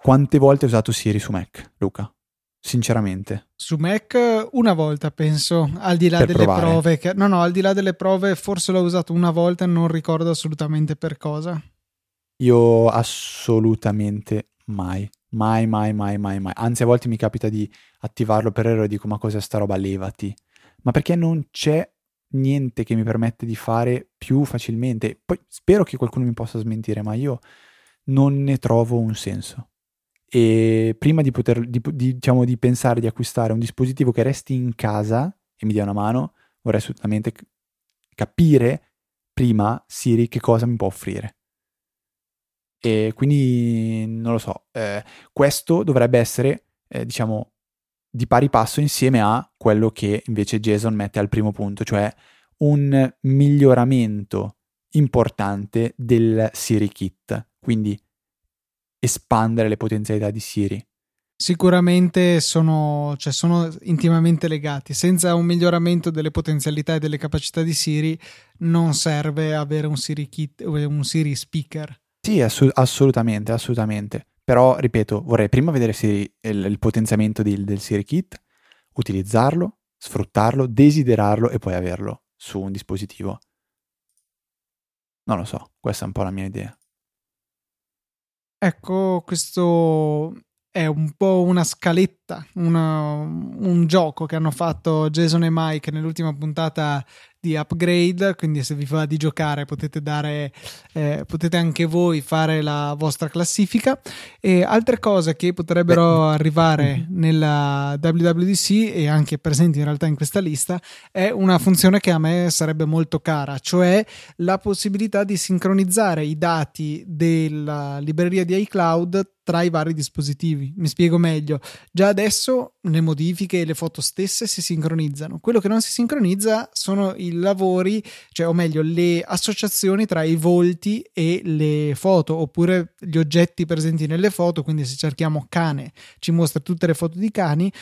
quante volte hai usato Siri su Mac, Luca? Sinceramente. Su Mac una volta penso, al di là per delle provare. prove. Che, no, no, al di là delle prove forse l'ho usato una volta e non ricordo assolutamente per cosa. Io assolutamente mai. Mai, mai, mai, mai, mai. Anzi, a volte mi capita di attivarlo per errore e dico ma cos'è sta roba, levati. Ma perché non c'è niente che mi permette di fare più facilmente. Poi spero che qualcuno mi possa smentire, ma io non ne trovo un senso e prima di, poter, di, di, diciamo, di pensare di acquistare un dispositivo che resti in casa e mi dia una mano, vorrei assolutamente capire prima Siri che cosa mi può offrire. E quindi non lo so, eh, questo dovrebbe essere, eh, diciamo, di pari passo insieme a quello che invece Jason mette al primo punto, cioè un miglioramento importante del Siri Kit, quindi espandere le potenzialità di Siri. Sicuramente sono, cioè sono, intimamente legati. Senza un miglioramento delle potenzialità e delle capacità di Siri, non serve avere un Siri kit o un Siri speaker. Sì, ass- assolutamente, assolutamente. Però, ripeto, vorrei prima vedere Siri, il, il, potenziamento di, del Siri Kit, utilizzarlo, sfruttarlo, desiderarlo e poi averlo su un dispositivo. Non lo so, questa è un po' la mia idea. Ecco, questo è un po' una scaletta, una, un gioco che hanno fatto Jason e Mike nell'ultima puntata di upgrade, quindi se vi va di giocare potete dare, eh, potete anche voi fare la vostra classifica e altre cose che potrebbero Beh. arrivare mhm. nella WWDC e anche presenti in realtà in questa lista è una funzione che a me sarebbe molto cara, cioè la possibilità di sincronizzare i dati della libreria di iCloud tra i vari dispositivi. Mi spiego meglio. Già adesso le modifiche e le foto stesse si sincronizzano. Quello che non si sincronizza sono i lavori, cioè o meglio, le associazioni tra i volti e le foto, oppure gli oggetti presenti nelle foto. Quindi se cerchiamo cane, ci mostra tutte le foto di cani.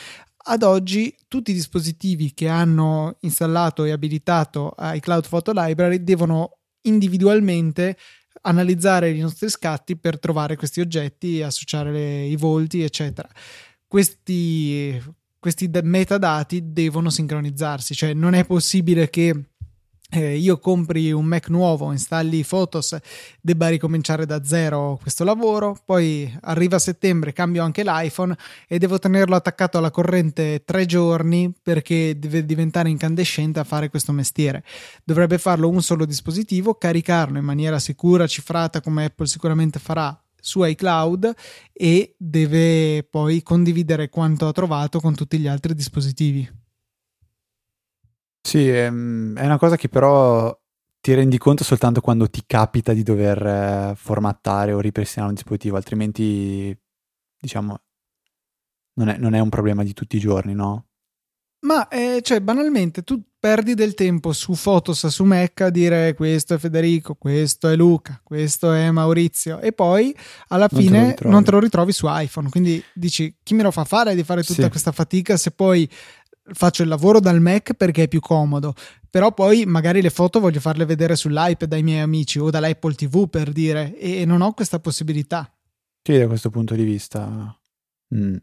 Ad oggi tutti i dispositivi che hanno installato e abilitato iCloud Photo Library devono individualmente analizzare i nostri scatti per trovare questi oggetti, associare le, i volti, eccetera. Questi, questi metadati devono sincronizzarsi, cioè non è possibile che eh, io compri un Mac nuovo, installi Photos, debba ricominciare da zero questo lavoro, poi arriva settembre, cambio anche l'iPhone e devo tenerlo attaccato alla corrente tre giorni perché deve diventare incandescente a fare questo mestiere. Dovrebbe farlo un solo dispositivo, caricarlo in maniera sicura, cifrata come Apple sicuramente farà su iCloud e deve poi condividere quanto ha trovato con tutti gli altri dispositivi. Sì, ehm, è una cosa che però ti rendi conto soltanto quando ti capita di dover eh, formattare o ripristinare un dispositivo, altrimenti diciamo non è, non è un problema di tutti i giorni, no? Ma eh, cioè, banalmente tu perdi del tempo su Photos su Mac a dire questo è Federico, questo è Luca, questo è Maurizio e poi alla non fine te non te lo ritrovi su iPhone. Quindi dici chi me lo fa fare di fare tutta sì. questa fatica se poi faccio il lavoro dal Mac perché è più comodo, però poi magari le foto voglio farle vedere sull'iPad ai miei amici o dall'Apple TV per dire e non ho questa possibilità. Sì, da questo punto di vista. Mm.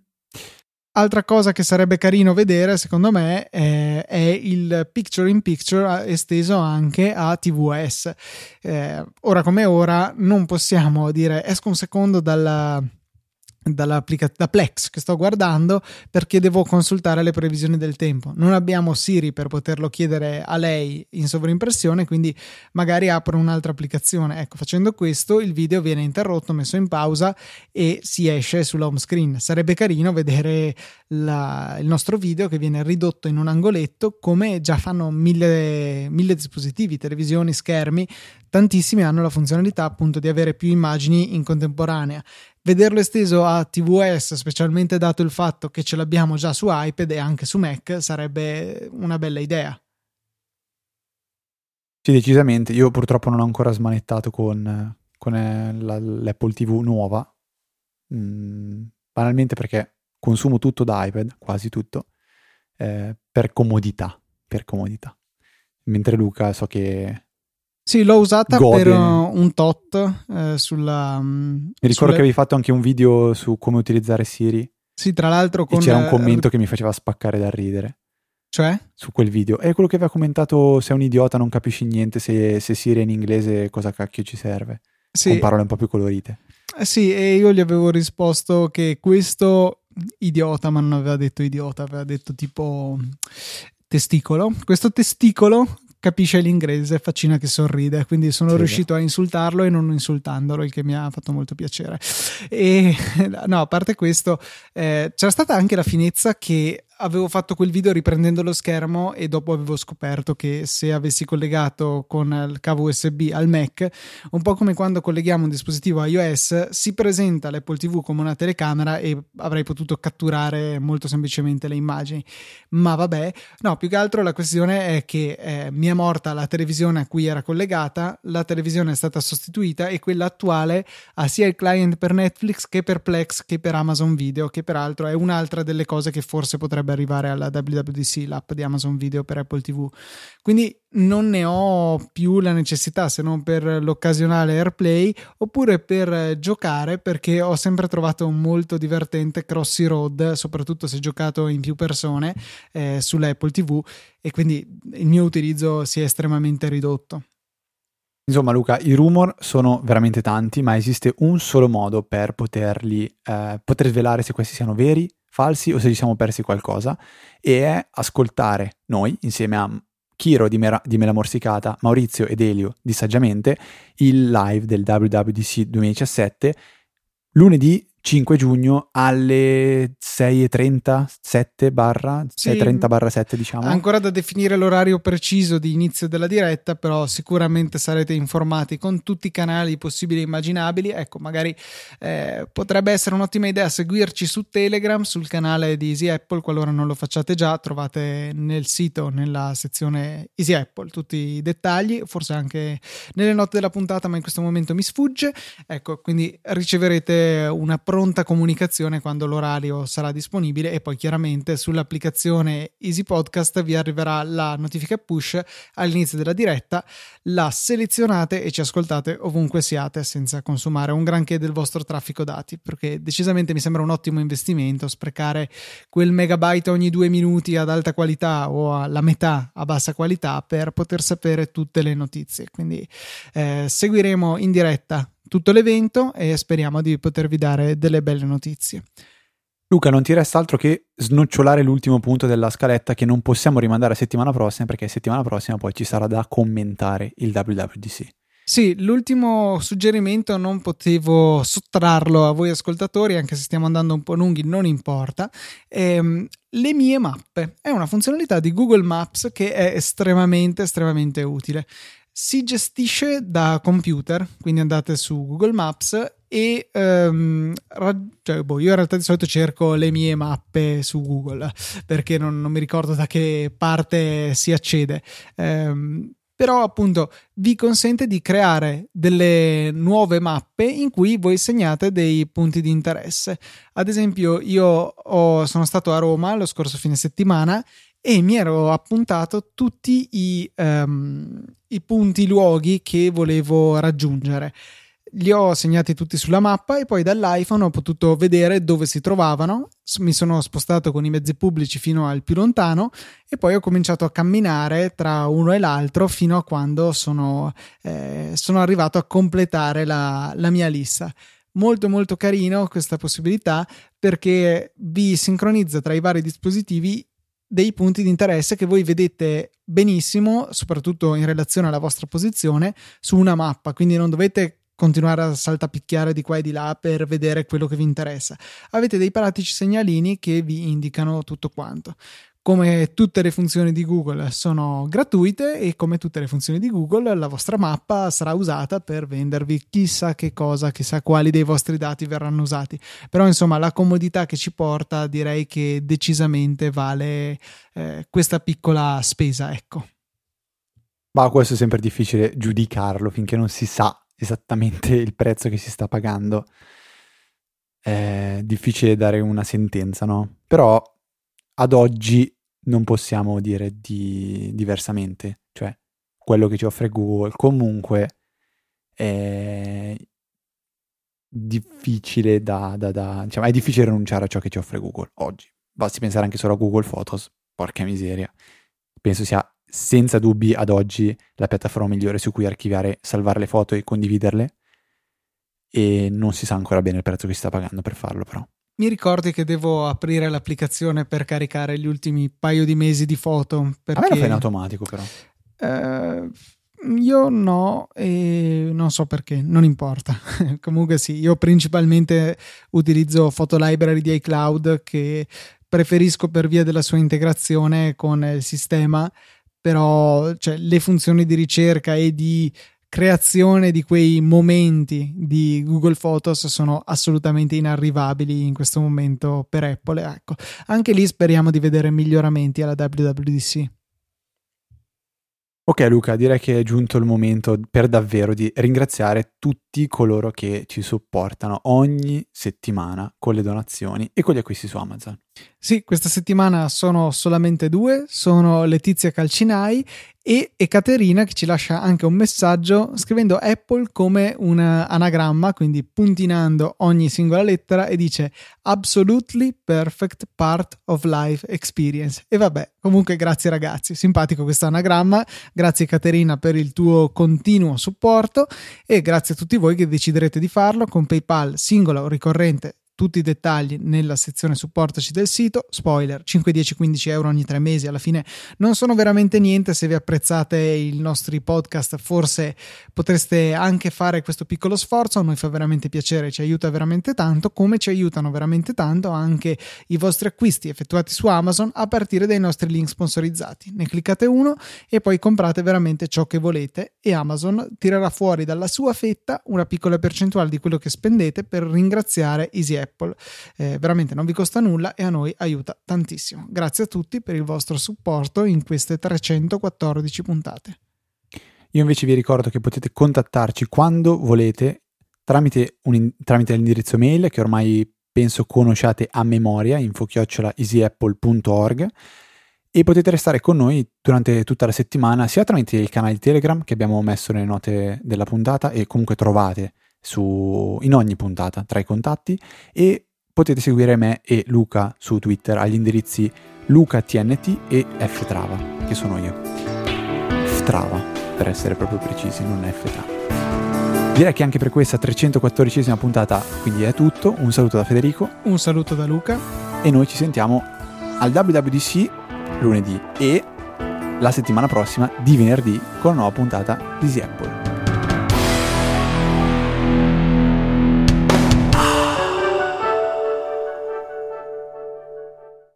Altra cosa che sarebbe carino vedere, secondo me, è, è il picture in picture esteso anche a TVS. Eh, ora come ora non possiamo dire esco un secondo dalla da Plex che sto guardando perché devo consultare le previsioni del tempo. Non abbiamo Siri per poterlo chiedere a lei in sovrimpressione, quindi magari apro un'altra applicazione. Ecco, facendo questo il video viene interrotto, messo in pausa e si esce sulla home screen. Sarebbe carino vedere la, il nostro video che viene ridotto in un angoletto come già fanno mille, mille dispositivi, televisioni, schermi. Tantissimi hanno la funzionalità appunto di avere più immagini in contemporanea vederlo esteso a tvOS, specialmente dato il fatto che ce l'abbiamo già su iPad e anche su Mac, sarebbe una bella idea. Sì, decisamente. Io purtroppo non ho ancora smanettato con, con eh, la, l'Apple TV nuova, mm, banalmente perché consumo tutto da iPad, quasi tutto, eh, per comodità, per comodità. Mentre Luca so che sì, l'ho usata Gode. per un tot eh, sulla... Mm, Mi ricordo sulle... che avevi fatto anche un video su come utilizzare Siri. Sì, tra l'altro con... E c'era un commento che mi faceva spaccare da ridere. Cioè? Su quel video. È quello che aveva commentato sei un idiota, non capisci niente, se, se Siri è in inglese cosa cacchio ci serve. Sì. Con parole un po' più colorite. Eh sì, e io gli avevo risposto che questo idiota, ma non aveva detto idiota, aveva detto tipo testicolo. Questo testicolo capisce l'inglese, faccina che sorride, quindi sono Sì. riuscito a insultarlo e non insultandolo, il che mi ha fatto molto piacere. E no, a parte questo, eh, c'era stata anche la finezza che avevo fatto quel video riprendendo lo schermo e dopo avevo scoperto che se avessi collegato con il cavo USB al Mac, un po' come quando colleghiamo un dispositivo iOS, si presenta l'Apple TV come una telecamera e avrei potuto catturare molto semplicemente le immagini. Ma vabbè, no, più che altro la questione è che eh, mi è morta la televisione a cui era collegata, la televisione è stata sostituita e quella attuale ha sia il client per Netflix che per Plex che per Amazon Video, che peraltro è un'altra delle cose che forse potrebbe arrivare alla WWDC, l'app di Amazon Video per Apple TV. Quindi non ne ho più la necessità se non per l'occasionale AirPlay oppure per eh, giocare perché ho sempre trovato molto divertente Crossy Road, soprattutto se giocato in più persone eh, sull'Apple TV e quindi il mio utilizzo si è estremamente ridotto. Insomma, Luca, i rumor sono veramente tanti, ma esiste un solo modo per poterli, eh, poter svelare se questi siano veri, falsi o se ci siamo persi qualcosa, e è ascoltare noi, insieme a Chiro di, Mera- di Mela Morsicata, Maurizio ed Elio di Saggiamente, il live del WWDC 2017, lunedì 5 giugno alle 6.30, 7 barra, Sì. 6.30 barra 7 diciamo. Ancora da definire l'orario preciso di inizio della diretta, però sicuramente sarete informati con tutti i canali possibili e immaginabili. Ecco, magari eh, potrebbe essere un'ottima idea seguirci su Telegram, sul canale di Easy Apple, qualora non lo facciate già, trovate nel sito, nella sezione Easy Apple, tutti i dettagli, forse anche nelle note della puntata, ma in questo momento mi sfugge. Ecco, quindi riceverete una pronta comunicazione quando l'orario sarà disponibile e poi chiaramente sull'applicazione Easy Podcast vi arriverà la notifica push all'inizio della diretta, la selezionate e ci ascoltate ovunque siate senza consumare un granché del vostro traffico dati, perché decisamente mi sembra un ottimo investimento sprecare quel megabyte ogni due minuti ad alta qualità o alla metà a bassa qualità per poter sapere tutte le notizie. Quindi eh, seguiremo in diretta tutto l'evento e speriamo di potervi dare delle belle notizie. Luca, non ti resta altro che snocciolare l'ultimo punto della scaletta che non possiamo rimandare a settimana prossima perché settimana prossima poi ci sarà da commentare il WWDC. Sì, l'ultimo suggerimento non potevo sottrarlo a voi ascoltatori, anche se stiamo andando un po' lunghi, non importa. Ehm, le mie mappe è una funzionalità di Google Maps che è estremamente, estremamente utile. Si gestisce da computer, quindi andate su Google Maps e ehm, rag- cioè, boh, io in realtà di solito cerco le mie mappe su Google perché non, non mi ricordo da che parte si accede. Ehm, però appunto vi consente di creare delle nuove mappe in cui voi segnate dei punti di interesse. Ad esempio, io ho- sono stato a Roma lo scorso fine settimana e mi ero appuntato tutti i, ehm, i punti, i luoghi che volevo raggiungere. Li ho segnati tutti sulla mappa e poi dall'iPhone ho potuto vedere dove si trovavano. Mi sono spostato con i mezzi pubblici fino al più lontano e poi ho cominciato a camminare tra uno e l'altro fino a quando sono, eh, sono arrivato a completare la, la mia lista. Molto molto carino questa possibilità perché vi sincronizza tra i vari dispositivi dei punti di interesse che voi vedete benissimo, soprattutto in relazione alla vostra posizione, su una mappa, quindi non dovete continuare a saltapicchiare di qua e di là per vedere quello che vi interessa. Avete dei pratici segnalini che vi indicano tutto quanto. Come tutte le funzioni di Google sono gratuite e come tutte le funzioni di Google la vostra mappa sarà usata per vendervi chissà che cosa, chissà quali dei vostri dati verranno usati. Però insomma la comodità che ci porta direi che decisamente vale eh, questa piccola spesa, ecco. Ma questo è sempre difficile giudicarlo finché non si sa esattamente il prezzo che si sta pagando. È difficile dare una sentenza, no? Però ad oggi non possiamo dire di diversamente, cioè quello che ci offre Google comunque è difficile da, da, da diciamo, è difficile rinunciare a ciò che ci offre Google oggi. Basti pensare anche solo a Google Photos, porca miseria. Penso sia senza dubbi ad oggi la piattaforma migliore su cui archiviare, salvare le foto e condividerle e non si sa ancora bene il prezzo che si sta pagando per farlo però. Mi ricordi che devo aprire l'applicazione per caricare gli ultimi paio di mesi di foto? A me lo Perché fai in automatico però. Uh, io no, e non so perché, non importa. Comunque sì, io principalmente utilizzo Photo Library di iCloud che preferisco per via della sua integrazione con il sistema, però cioè, le funzioni di ricerca e di creazione di quei momenti di Google Photos sono assolutamente inarrivabili in questo momento per Apple. Ecco, anche lì speriamo di vedere miglioramenti alla WWDC. Ok Luca, direi che è giunto il momento per davvero di ringraziare tutti coloro che ci supportano ogni settimana con le donazioni e con gli acquisti su Amazon. Sì, questa settimana sono solamente due, sono Letizia Calcinai e Ekaterina che ci lascia anche un messaggio scrivendo Apple come un anagramma, quindi puntinando ogni singola lettera e dice Absolutely perfect part of life experience. E vabbè, comunque grazie ragazzi, simpatico questo anagramma, grazie Caterina per il tuo continuo supporto e grazie a tutti voi che deciderete di farlo con PayPal singola o ricorrente tutti i dettagli nella sezione supportaci del sito. Spoiler, 5, 10, 15 euro ogni tre mesi, alla fine non sono veramente niente. Se vi apprezzate i nostri podcast, forse potreste anche fare questo piccolo sforzo. A noi fa veramente piacere, ci aiuta veramente tanto, come ci aiutano veramente tanto anche i vostri acquisti effettuati su Amazon a partire dai nostri link sponsorizzati. Ne cliccate uno e poi comprate veramente ciò che volete e Amazon tirerà fuori dalla sua fetta una piccola percentuale di quello che spendete per ringraziare Easy Apple. Eh, veramente non vi costa nulla e a noi aiuta tantissimo. Grazie a tutti per il vostro supporto in queste 314 puntate. Io invece vi ricordo che potete contattarci quando volete tramite, un, tramite l'indirizzo mail che ormai penso conosciate a memoria, info-easyapple.org e potete restare con noi durante tutta la settimana sia tramite il canale Telegram che abbiamo messo nelle note della puntata e comunque trovate su, in ogni puntata tra i contatti e potete seguire me e Luca su Twitter agli indirizzi lucatnt e ftrava, che sono io. Ftrava, per essere proprio precisi, non ftrava. Direi che anche per questa 314esima puntata quindi è tutto. Un saluto da Federico. Un saluto da Luca. E noi ci sentiamo al WWDC lunedì e la settimana prossima di venerdì con una nuova puntata di Easy Apple.